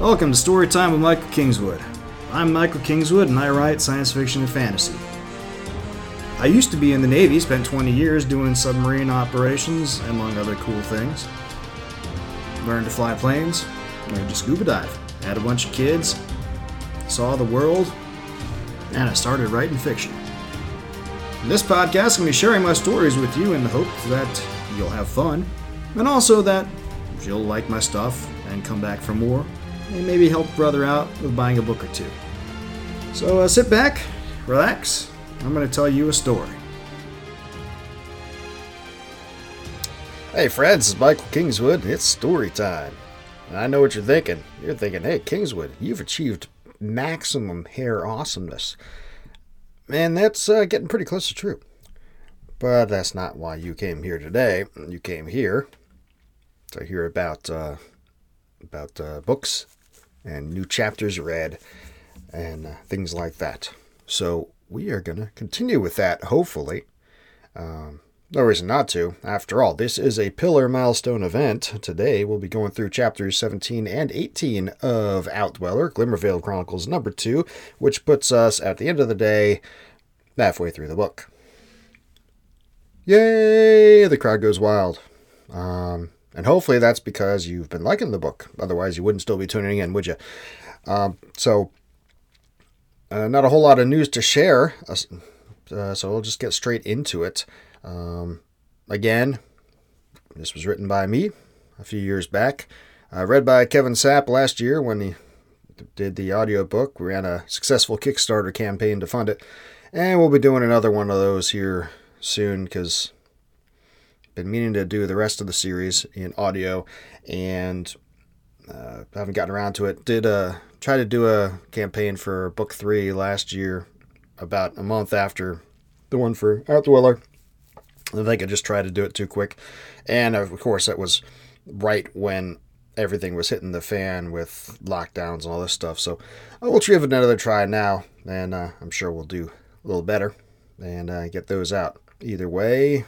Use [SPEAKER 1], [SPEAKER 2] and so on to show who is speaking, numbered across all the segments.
[SPEAKER 1] Welcome to Storytime with Michael Kingswood. I'm Michael Kingswood and I write science fiction and fantasy. I used to be in the Navy, spent 20 years doing submarine operations, among other cool things. Learned to fly planes, learned to scuba dive, had a bunch of kids, saw the world, and I started writing fiction. In this podcast, I'm going to be sharing my stories with you in the hope that you'll have fun, and also that you'll like my stuff and come back for more, and maybe help brother out with buying a book or two. So uh, sit back, relax. I'm going to tell you a story.
[SPEAKER 2] Hey friends, it's Michael Kingswood. It's story time. And I know what you're thinking. You're thinking, hey, Kingswood, you've achieved maximum hair awesomeness. Man, that's uh, getting pretty close to true. But that's not why you came here today. You came here to hear about uh, about uh, books and new chapters read and uh, things like that. So we are going to continue with that, hopefully. Um, no reason not to. After all, this is a pillar milestone event. Today we'll be going through chapters 17 and 18 of Outdweller, Glimmervale Chronicles number 2, which puts us at the end of the day halfway through the book. Yay! The crowd goes wild. Um, and hopefully that's because you've been liking the book. Otherwise, you wouldn't still be tuning in, would you? Um, so, uh, not a whole lot of news to share. Uh, so we'll just get straight into it. Um, again, this was written by me a few years back. Uh, read by Kevin Sapp last year when he did the audiobook. We ran a successful Kickstarter campaign to fund it. And we'll be doing another one of those here soon because been meaning to do the rest of the series in audio and uh, haven't gotten around to it. Did uh, try to do a campaign for book three last year, about a month after the one for Outdweller. I think I just tried to do it too quick. And of course, that was right when everything was hitting the fan with lockdowns and all this stuff. So I will give another try now, and uh, I'm sure we'll do a little better and uh, get those out. Either way,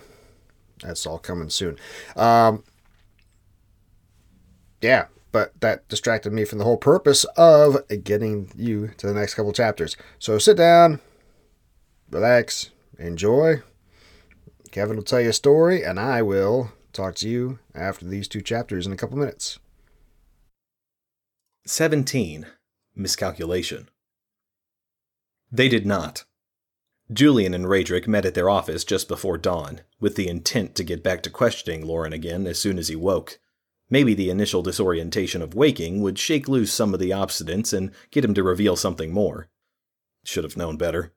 [SPEAKER 2] that's all coming soon. Um, yeah, but that distracted me from the whole purpose of getting you to the next couple chapters. So sit down, relax, enjoy. Kevin will tell you a story, and I will talk to you after these two chapters in a couple minutes.
[SPEAKER 3] 17. Miscalculation. They did not. Julian and Radric met at their office just before dawn, with the intent to get back to questioning Lauren again as soon as he woke. Maybe the initial disorientation of waking would shake loose some of the obstinance and get him to reveal something more. Should have known better.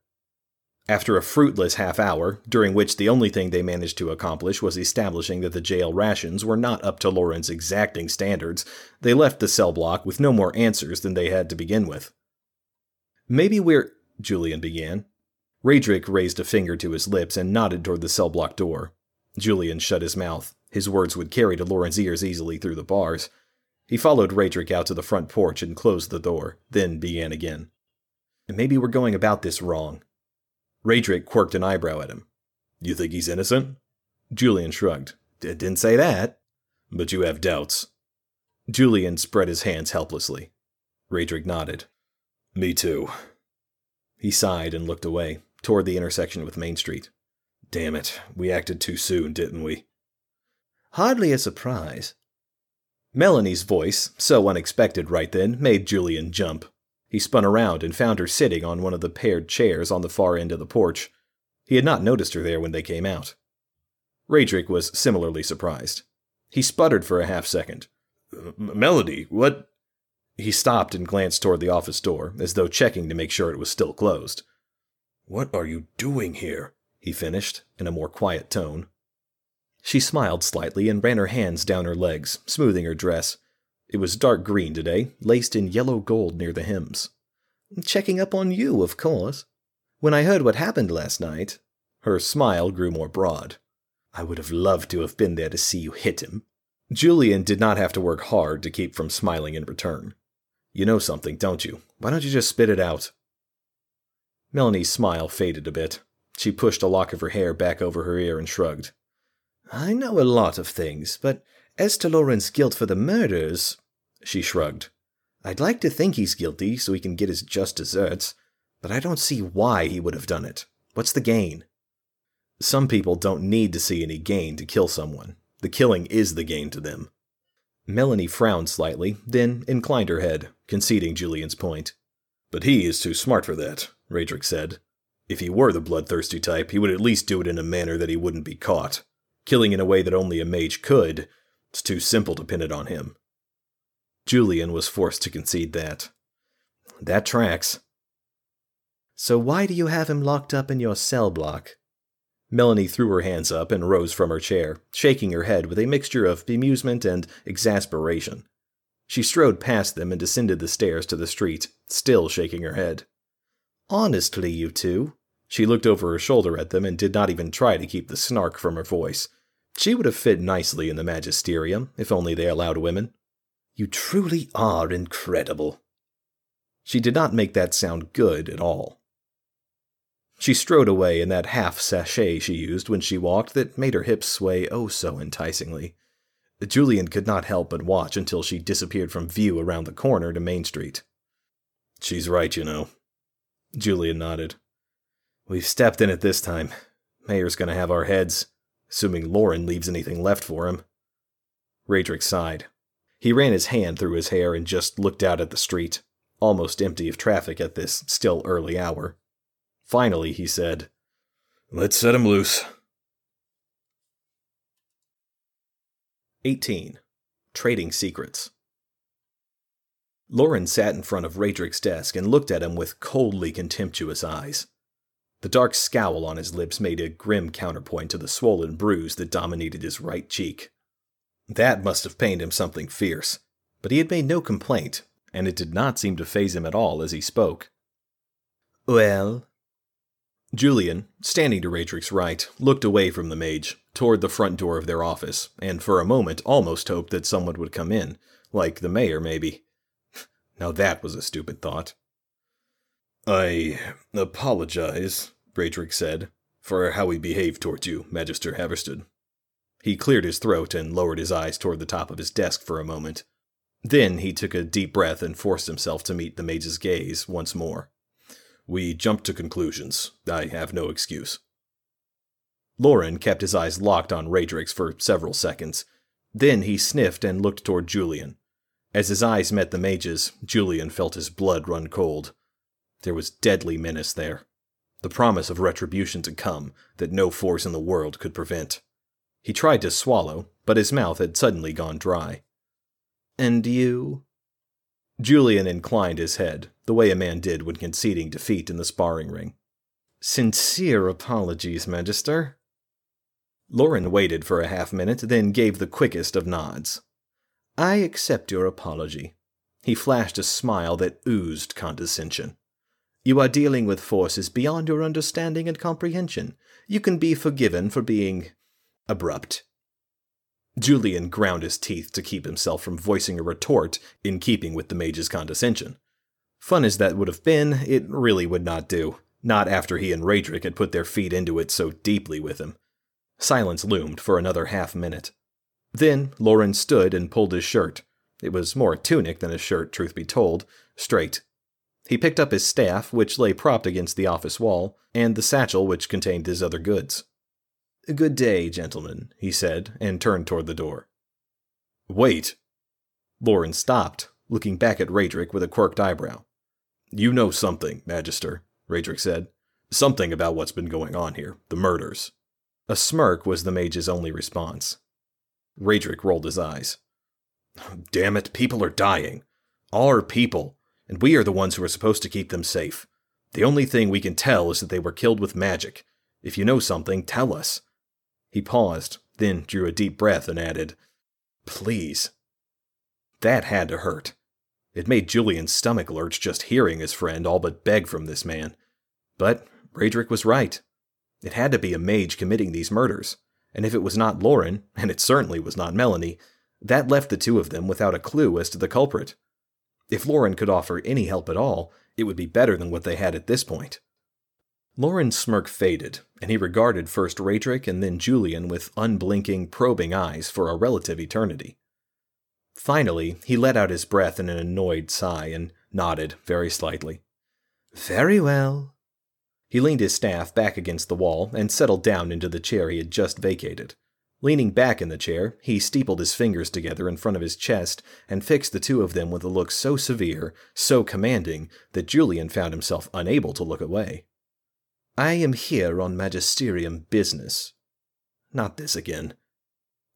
[SPEAKER 3] After a fruitless half hour, during which the only thing they managed to accomplish was establishing that the jail rations were not up to Lauren's exacting standards, they left the cell block with no more answers than they had to begin with. Maybe we're. Julian began. Radric raised a finger to his lips and nodded toward the cell block door. Julian shut his mouth. His words would carry to Lauren's ears easily through the bars. He followed Radric out to the front porch and closed the door, then began again. Maybe we're going about this wrong. Radric quirked an eyebrow at him. You think he's innocent? Julian shrugged. Didn't say that. But you have doubts. Julian spread his hands helplessly. Radric nodded. Me too. He sighed and looked away toward the intersection with Main Street. Damn it, we acted too soon, didn't we?
[SPEAKER 4] Hardly a surprise.
[SPEAKER 3] Melanie's voice, so unexpected right then, made Julian jump. He spun around and found her sitting on one of the paired chairs on the far end of the porch. He had not noticed her there when they came out. Radric was similarly surprised. He sputtered for a half second. Melody, what? He stopped and glanced toward the office door, as though checking to make sure it was still closed.
[SPEAKER 5] What are you doing here?
[SPEAKER 3] he finished, in a more quiet tone. She smiled slightly and ran her hands down her legs, smoothing her dress. It was dark green today, laced in yellow gold near the hems.
[SPEAKER 4] Checking up on you, of course. When I heard what happened last night.
[SPEAKER 3] Her smile grew more broad. I would have loved to have been there to see you hit him. Julian did not have to work hard to keep from smiling in return. You know something, don't you? Why don't you just spit it out? Melanie's smile faded a bit. She pushed a lock of her hair back over her ear and shrugged.
[SPEAKER 4] I know a lot of things, but as to Lauren's guilt for the murders,
[SPEAKER 3] she shrugged.
[SPEAKER 4] I'd like to think he's guilty so he can get his just deserts, but I don't see why he would have done it. What's the gain?
[SPEAKER 3] Some people don't need to see any gain to kill someone. The killing is the gain to them. Melanie frowned slightly, then inclined her head, conceding Julian's point. But he is too smart for that, Radric said. If he were the bloodthirsty type, he would at least do it in a manner that he wouldn't be caught. Killing in a way that only a mage could, it's too simple to pin it on him. Julian was forced to concede that. That tracks.
[SPEAKER 4] So why do you have him locked up in your cell block?
[SPEAKER 3] Melanie threw her hands up and rose from her chair, shaking her head with a mixture of bemusement and exasperation. She strode past them and descended the stairs to the street, still shaking her head.
[SPEAKER 4] Honestly, you two?
[SPEAKER 3] She looked over her shoulder at them and did not even try to keep the snark from her voice. She would have fit nicely in the magisterium, if only they allowed women.
[SPEAKER 4] You truly are incredible.
[SPEAKER 3] She did not make that sound good at all. She strode away in that half sashay she used when she walked that made her hips sway oh so enticingly. Julian could not help but watch until she disappeared from view around the corner to Main Street. She's right, you know. Julian nodded. We've stepped in it this time. Mayor's gonna have our heads, assuming Lauren leaves anything left for him. Radric sighed. He ran his hand through his hair and just looked out at the street, almost empty of traffic at this still early hour. Finally, he said, Let's set him loose. 18. Trading Secrets. Lauren sat in front of Radric's desk and looked at him with coldly contemptuous eyes. The dark scowl on his lips made a grim counterpoint to the swollen bruise that dominated his right cheek. That must have pained him something fierce, but he had made no complaint, and it did not seem to faze him at all as he spoke.
[SPEAKER 4] Well?
[SPEAKER 3] Julian, standing to Radric's right, looked away from the mage, toward the front door of their office, and for a moment almost hoped that someone would come in, like the mayor, maybe. Now that was a stupid thought. I apologize, Radric said, for how we behaved towards you, Magister Haverstead. He cleared his throat and lowered his eyes toward the top of his desk for a moment. Then he took a deep breath and forced himself to meet the mage's gaze once more. We jumped to conclusions. I have no excuse. Lauren kept his eyes locked on Radric's for several seconds. Then he sniffed and looked toward Julian. As his eyes met the mage's, Julian felt his blood run cold. There was deadly menace there. The promise of retribution to come that no force in the world could prevent. He tried to swallow, but his mouth had suddenly gone dry.
[SPEAKER 4] And you?
[SPEAKER 3] Julian inclined his head, the way a man did when conceding defeat in the sparring ring.
[SPEAKER 4] Sincere apologies, Magister.
[SPEAKER 3] Lauren waited for a half minute, then gave the quickest of nods.
[SPEAKER 4] I accept your apology.
[SPEAKER 3] He flashed a smile that oozed condescension.
[SPEAKER 4] You are dealing with forces beyond your understanding and comprehension. You can be forgiven for being abrupt.
[SPEAKER 3] Julian ground his teeth to keep himself from voicing a retort in keeping with the mage's condescension. Fun as that would have been, it really would not do, not after he and Radric had put their feet into it so deeply with him. Silence loomed for another half minute. Then Lauren stood and pulled his shirt. It was more a tunic than a shirt, truth be told, straight. He picked up his staff, which lay propped against the office wall, and the satchel which contained his other goods.
[SPEAKER 4] Good day, gentlemen, he said, and turned toward the door.
[SPEAKER 3] Wait. Lauren stopped, looking back at Radric with a quirked eyebrow. You know something, Magister, Radric said. Something about what's been going on here, the murders. A smirk was the mage's only response. Radric rolled his eyes. Damn it, people are dying. Our people. And we are the ones who are supposed to keep them safe. The only thing we can tell is that they were killed with magic. If you know something, tell us. He paused, then drew a deep breath and added, Please. That had to hurt. It made Julian's stomach lurch just hearing his friend all but beg from this man. But Radric was right. It had to be a mage committing these murders and if it was not Lauren, and it certainly was not Melanie, that left the two of them without a clue as to the culprit. If Lauren could offer any help at all, it would be better than what they had at this point. Lauren's smirk faded, and he regarded first Radric and then Julian with unblinking, probing eyes for a relative eternity. Finally, he let out his breath in an annoyed sigh and nodded very slightly. Very well. He leaned his staff back against the wall and settled down into the chair he had just vacated. Leaning back in the chair, he steepled his fingers together in front of his chest and fixed the two of them with a look so severe, so commanding, that Julian found himself unable to look away. I am here on magisterium business. Not this again.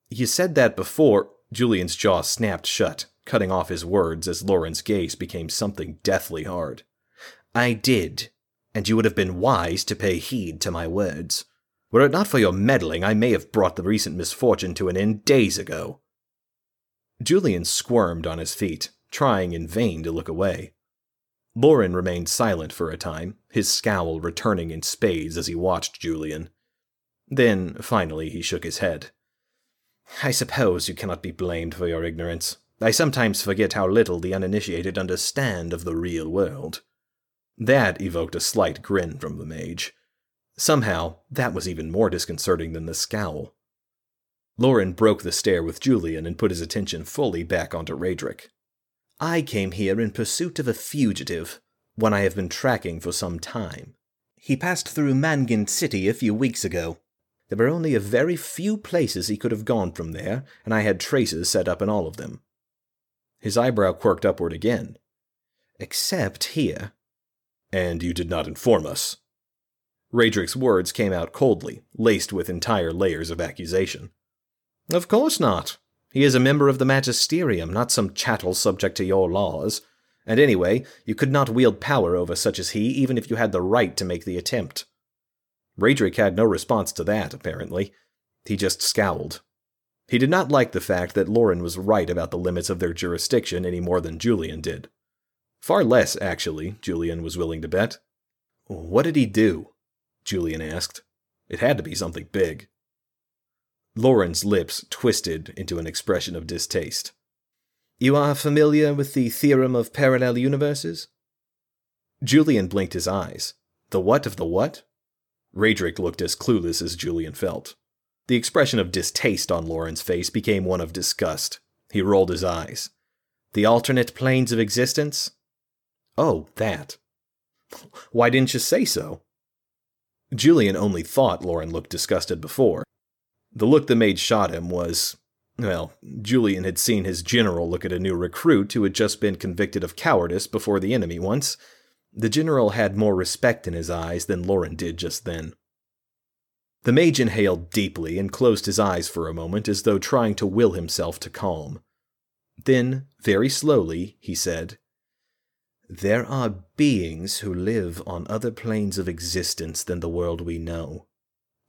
[SPEAKER 3] You said that before. Julian's jaw snapped shut, cutting off his words as Lauren's gaze became something deathly hard. I did, and you would have been wise to pay heed to my words. Were it not for your meddling, I may have brought the recent misfortune to an end days ago. Julian squirmed on his feet, trying in vain to look away. Lauren remained silent for a time, his scowl returning in spades as he watched Julian. Then, finally, he shook his head. I suppose you cannot be blamed for your ignorance. I sometimes forget how little the uninitiated understand of the real world. That evoked a slight grin from the mage. Somehow, that was even more disconcerting than the scowl. Lauren broke the stare with Julian and put his attention fully back onto Radric. I came here in pursuit of a fugitive, one I have been tracking for some time. He passed through Mangin City a few weeks ago. There were only a very few places he could have gone from there, and I had traces set up in all of them. His eyebrow quirked upward again. Except here.
[SPEAKER 5] And you did not inform us,
[SPEAKER 3] Radric's words came out coldly, laced with entire layers of accusation. Of course not. He is a member of the magisterium, not some chattel subject to your laws. And anyway, you could not wield power over such as he, even if you had the right to make the attempt. Radric had no response to that, apparently. He just scowled. He did not like the fact that Lauren was right about the limits of their jurisdiction any more than Julian did. Far less, actually, Julian was willing to bet. What did he do? Julian asked. It had to be something big. Lauren's lips twisted into an expression of distaste. You are familiar with the theorem of parallel universes? Julian blinked his eyes. The what of the what? Radric looked as clueless as Julian felt. The expression of distaste on Lauren's face became one of disgust. He rolled his eyes. The alternate planes of existence? Oh, that. Why didn't you say so? Julian only thought Lauren looked disgusted before. The look the maid shot him was. Well, Julian had seen his general look at a new recruit who had just been convicted of cowardice before the enemy once. The general had more respect in his eyes than Lauren did just then. The mage inhaled deeply and closed his eyes for a moment as though trying to will himself to calm. Then, very slowly, he said, there are beings who live on other planes of existence than the world we know.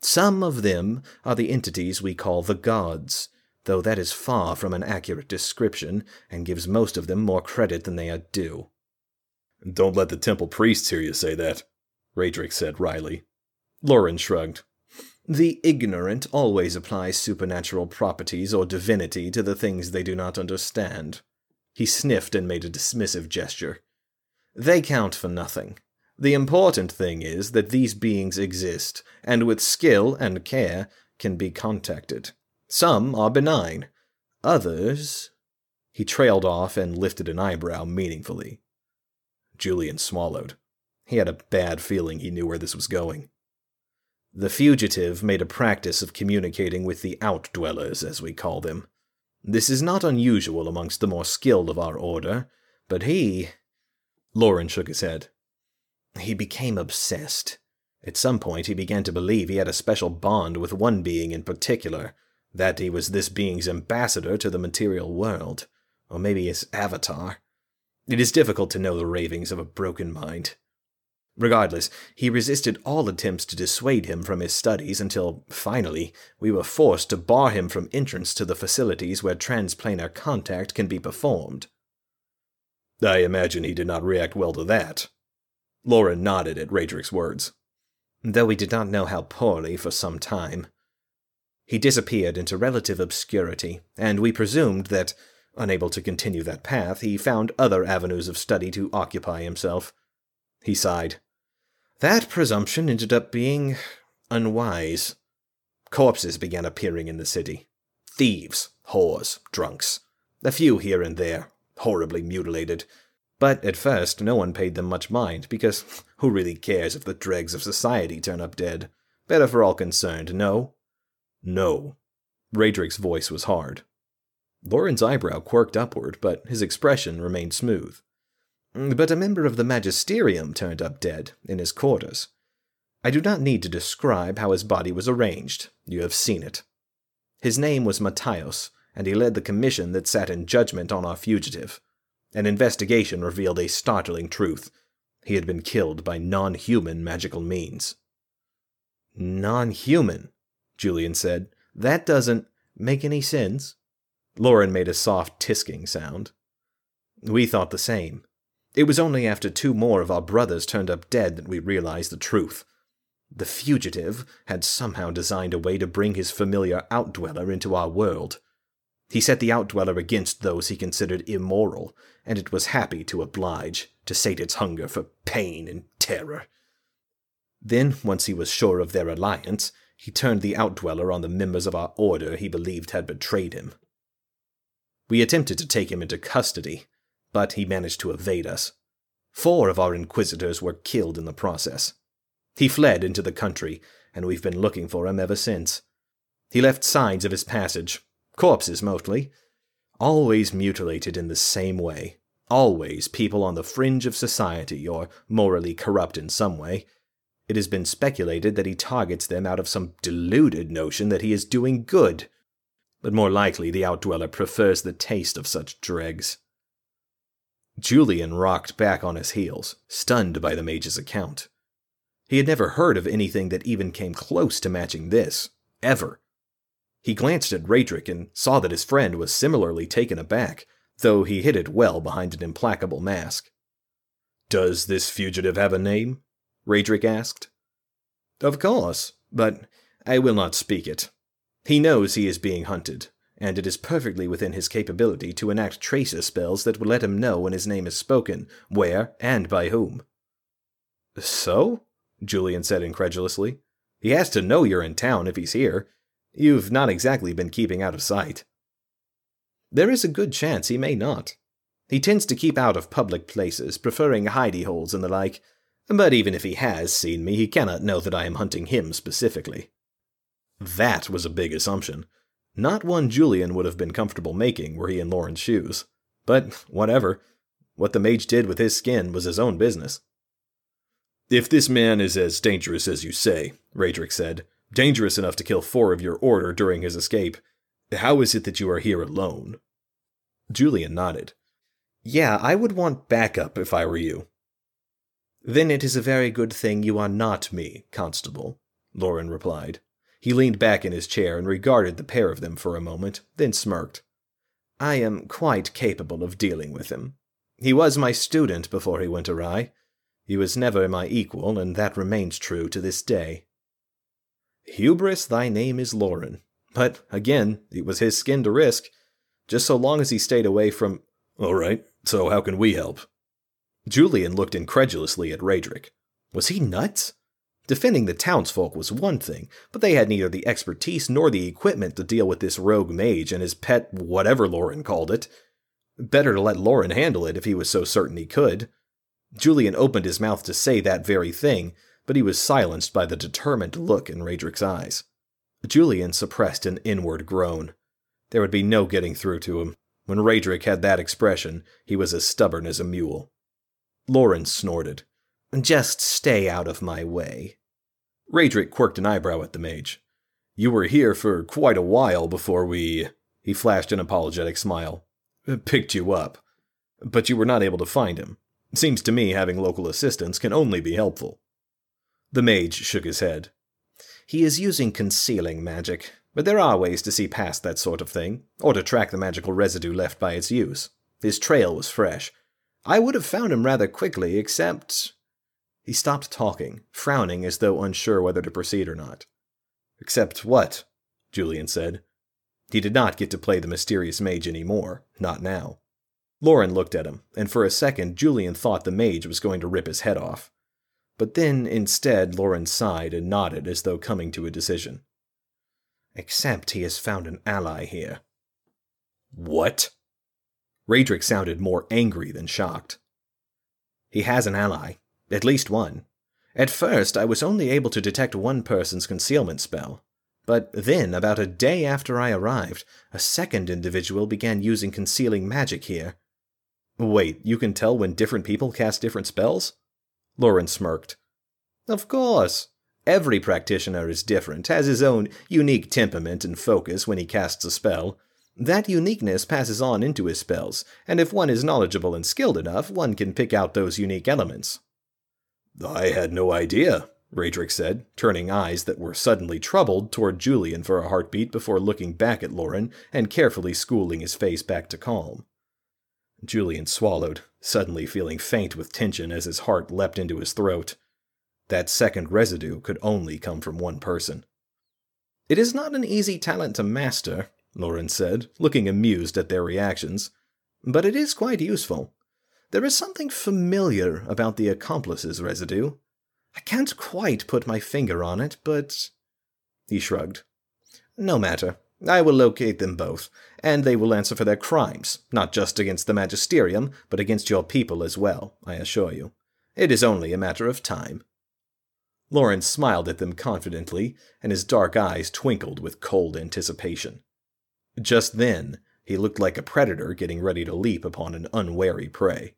[SPEAKER 3] Some of them are the entities we call the gods, though that is far from an accurate description and gives most of them more credit than they are due.
[SPEAKER 5] Don't let the temple priests hear you say that, Radric said wryly.
[SPEAKER 3] Lauren shrugged. The ignorant always apply supernatural properties or divinity to the things they do not understand. He sniffed and made a dismissive gesture. They count for nothing. The important thing is that these beings exist, and with skill and care can be contacted. Some are benign. Others. He trailed off and lifted an eyebrow meaningfully. Julian swallowed. He had a bad feeling he knew where this was going. The fugitive made a practice of communicating with the outdwellers, as we call them. This is not unusual amongst the more skilled of our order, but he Lauren shook his head. He became obsessed. At some point, he began to believe he had a special bond with one being in particular, that he was this being's ambassador to the material world, or maybe his avatar. It is difficult to know the ravings of a broken mind. Regardless, he resisted all attempts to dissuade him from his studies until, finally, we were forced to bar him from entrance to the facilities where transplanar contact can be performed.
[SPEAKER 5] I imagine he did not react well to that.
[SPEAKER 3] Lauren nodded at Radric's words. Though we did not know how poorly for some time. He disappeared into relative obscurity, and we presumed that, unable to continue that path, he found other avenues of study to occupy himself. He sighed. That presumption ended up being unwise. Corpses began appearing in the city. Thieves, whores, drunks. A few here and there, horribly mutilated. But at first, no one paid them much mind, because who really cares if the dregs of society turn up dead? Better for all concerned, no?
[SPEAKER 5] No.
[SPEAKER 3] Raedric's voice was hard. Loren's eyebrow quirked upward, but his expression remained smooth. But a member of the magisterium turned up dead in his quarters. I do not need to describe how his body was arranged. You have seen it. His name was Matthios, and he led the commission that sat in judgment on our fugitive. An investigation revealed a startling truth. He had been killed by non human magical means.
[SPEAKER 4] Non human, Julian said. That doesn't make any sense.
[SPEAKER 3] Lauren made a soft tisking sound.
[SPEAKER 4] We thought the same. It was only after two more of our brothers turned up dead that we realized the truth. The fugitive had somehow designed a way to bring his familiar outdweller into our world. He set the outdweller against those he considered immoral, and it was happy to oblige, to sate its hunger for pain and terror. Then, once he was sure of their alliance, he turned the outdweller on the members of our order he believed had betrayed him. We attempted to take him into custody, but he managed to evade us. Four of our inquisitors were killed in the process. He fled into the country, and we've been looking for him ever since. He left signs of his passage, corpses mostly, always mutilated in the same way, always people on the fringe of society or morally corrupt in some way. It has been speculated that he targets them out of some deluded notion that he is doing good. But more likely, the outdweller prefers the taste of such dregs. Julian rocked back on his heels, stunned by the mage's account. He had never heard of anything that even came close to matching this, ever. He glanced at Raedric and saw that his friend was similarly taken aback, though he hid it well behind an implacable mask.
[SPEAKER 5] Does this fugitive have a name? Raedric asked.
[SPEAKER 4] Of course, but I will not speak it. He knows he is being hunted, and it is perfectly within his capability to enact tracer spells that will let him know when his name is spoken, where, and by whom.
[SPEAKER 3] So? Julian said incredulously. He has to know you're in town if he's here. You've not exactly been keeping out of sight.
[SPEAKER 4] There is a good chance he may not. He tends to keep out of public places, preferring hidey holes and the like, but even if he has seen me, he cannot know that I am hunting him specifically.
[SPEAKER 3] That was a big assumption. Not one Julian would have been comfortable making were he in Loren's shoes. But whatever. What the mage did with his skin was his own business.
[SPEAKER 5] If this man is as dangerous as you say, Raedric said, dangerous enough to kill four of your order during his escape, how is it that you are here alone?
[SPEAKER 3] Julian nodded.
[SPEAKER 4] Yeah, I would want backup if I were you. Then it is a very good thing you are not me, Constable, Loren replied. He leaned back in his chair and regarded the pair of them for a moment, then smirked. I am quite capable of dealing with him. He was my student before he went awry, he was never my equal, and that remains true to this day. Hubris, thy name is Lauren. But again, it was his skin to risk, just so long as he stayed away from.
[SPEAKER 5] All right, so how can we help?
[SPEAKER 3] Julian looked incredulously at Raedric. Was he nuts? Defending the townsfolk was one thing, but they had neither the expertise nor the equipment to deal with this rogue mage and his pet whatever Lauren called it. Better to let Lauren handle it if he was so certain he could. Julian opened his mouth to say that very thing, but he was silenced by the determined look in Raedric's eyes. Julian suppressed an inward groan. There would be no getting through to him. When Raedric had that expression, he was as stubborn as a mule. Loren snorted. Just stay out of my way. Raedric quirked an eyebrow at the mage.
[SPEAKER 5] You were here for quite a while before we.
[SPEAKER 3] He flashed an apologetic smile. Picked you up. But you were not able to find him. Seems to me having local assistance can only be helpful. The mage shook his head. He is using concealing magic, but there are ways to see past that sort of thing, or to track the magical residue left by its use. His trail was fresh. I would have found him rather quickly, except. He stopped talking, frowning as though unsure whether to proceed or not. Except what? Julian said. He did not get to play the mysterious mage any more, not now. Loren looked at him, and for a second Julian thought the mage was going to rip his head off. But then, instead, Loren sighed and nodded as though coming to a decision. Except he has found an ally here.
[SPEAKER 5] What?
[SPEAKER 3] Radric sounded more angry than shocked. He has an ally, at least one. At first, I was only able to detect one person's concealment spell. But then, about a day after I arrived, a second individual began using concealing magic here. Wait, you can tell when different people cast different spells? Lauren smirked. Of course. Every practitioner is different, has his own unique temperament and focus when he casts a spell. That uniqueness passes on into his spells, and if one is knowledgeable and skilled enough, one can pick out those unique elements.
[SPEAKER 5] I had no idea, Radric said, turning eyes that were suddenly troubled toward Julian for a heartbeat before looking back at Lauren and carefully schooling his face back to calm.
[SPEAKER 3] Julian swallowed, suddenly feeling faint with tension as his heart leapt into his throat. That second residue could only come from one person. It is not an easy talent to master, Lauren said, looking amused at their reactions, but it is quite useful. There is something familiar about the accomplice's residue. I can't quite put my finger on it, but. He shrugged. No matter. I will locate them both, and they will answer for their crimes, not just against the Magisterium, but against your people as well, I assure you. It is only a matter of time. Lawrence smiled at them confidently, and his dark eyes twinkled with cold anticipation. Just then, he looked like a predator getting ready to leap upon an unwary prey.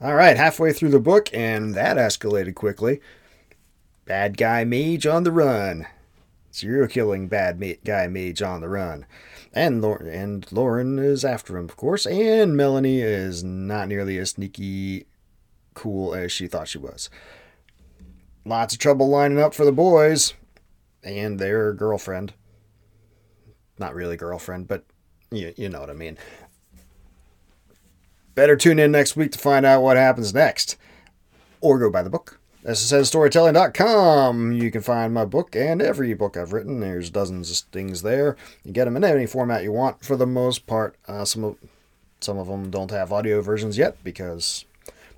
[SPEAKER 2] All right, halfway through the book, and that escalated quickly. Bad guy mage on the run. Serial killing bad ma- guy mage on the run. And, Lauren, and Lauren is after him, of course, and Melanie is not nearly as sneaky cool as she thought she was. Lots of trouble lining up for the boys and their girlfriend. Not really girlfriend, but you, you know what I mean. Better tune in next week to find out what happens next. Or go by the book. SSNstorytelling.com. You can find my book and every book I've written. There's dozens of things there. You get them in any format you want for the most part. Uh, some of some of them don't have audio versions yet because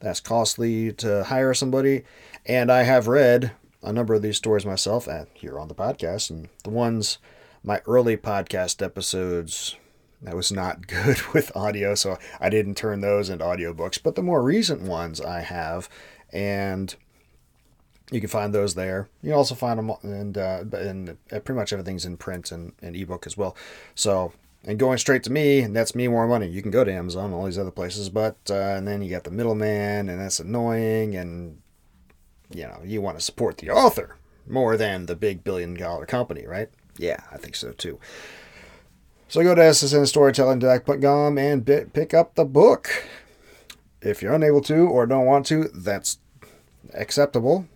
[SPEAKER 2] that's costly to hire somebody. And I have read a number of these stories myself at, here on the podcast. And the ones, my early podcast episodes, that was not good with audio, so I didn't turn those into audiobooks. But the more recent ones I have, and you can find those there. You also find them, and uh, and uh, pretty much everything's in print and, and ebook as well. So and going straight to me, and that's me more money. You can go to Amazon, all these other places, but uh, and then you got the middleman, and that's annoying, and you know you want to support the author more than the big billion dollar company, right? Yeah, I think so too. So go to ssnstorytelling.com and bit, pick up the book. If you're unable to or don't want to, that's acceptable.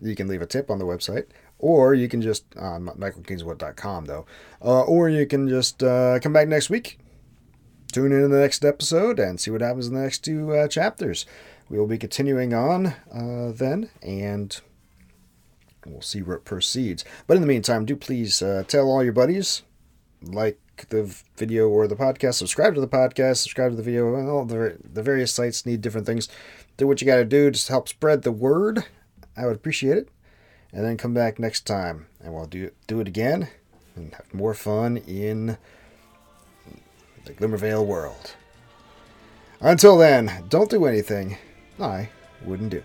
[SPEAKER 2] You can leave a tip on the website, or you can just on uh, michaelkingswood.com though, uh, or you can just uh, come back next week, tune in to the next episode, and see what happens in the next two uh, chapters. We will be continuing on uh, then, and we'll see where it proceeds. But in the meantime, do please uh, tell all your buddies like the video or the podcast, subscribe to the podcast, subscribe to the video, and all the, the various sites need different things. Do what you got to do just to help spread the word. I would appreciate it. And then come back next time and we'll do, do it again and have more fun in the Glimmervale world. Until then, don't do anything I wouldn't do.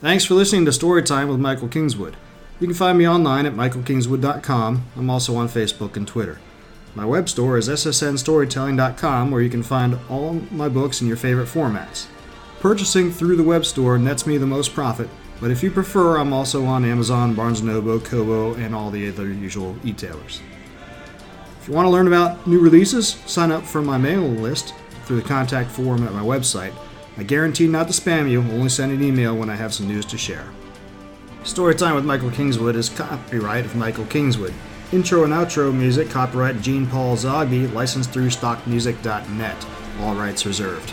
[SPEAKER 1] Thanks for listening to Storytime with Michael Kingswood. You can find me online at michaelkingswood.com. I'm also on Facebook and Twitter. My web store is ssnstorytelling.com where you can find all my books in your favorite formats. Purchasing through the web store nets me the most profit, but if you prefer, I'm also on Amazon, Barnes & Noble, Kobo, and all the other usual e-tailers. If you want to learn about new releases, sign up for my mailing list through the contact form at my website. I guarantee not to spam you, only send an email when I have some news to share. Storytime with Michael Kingswood is copyright of Michael Kingswood. Intro and outro music copyright Gene Paul Zogby, licensed through stockmusic.net. All rights reserved.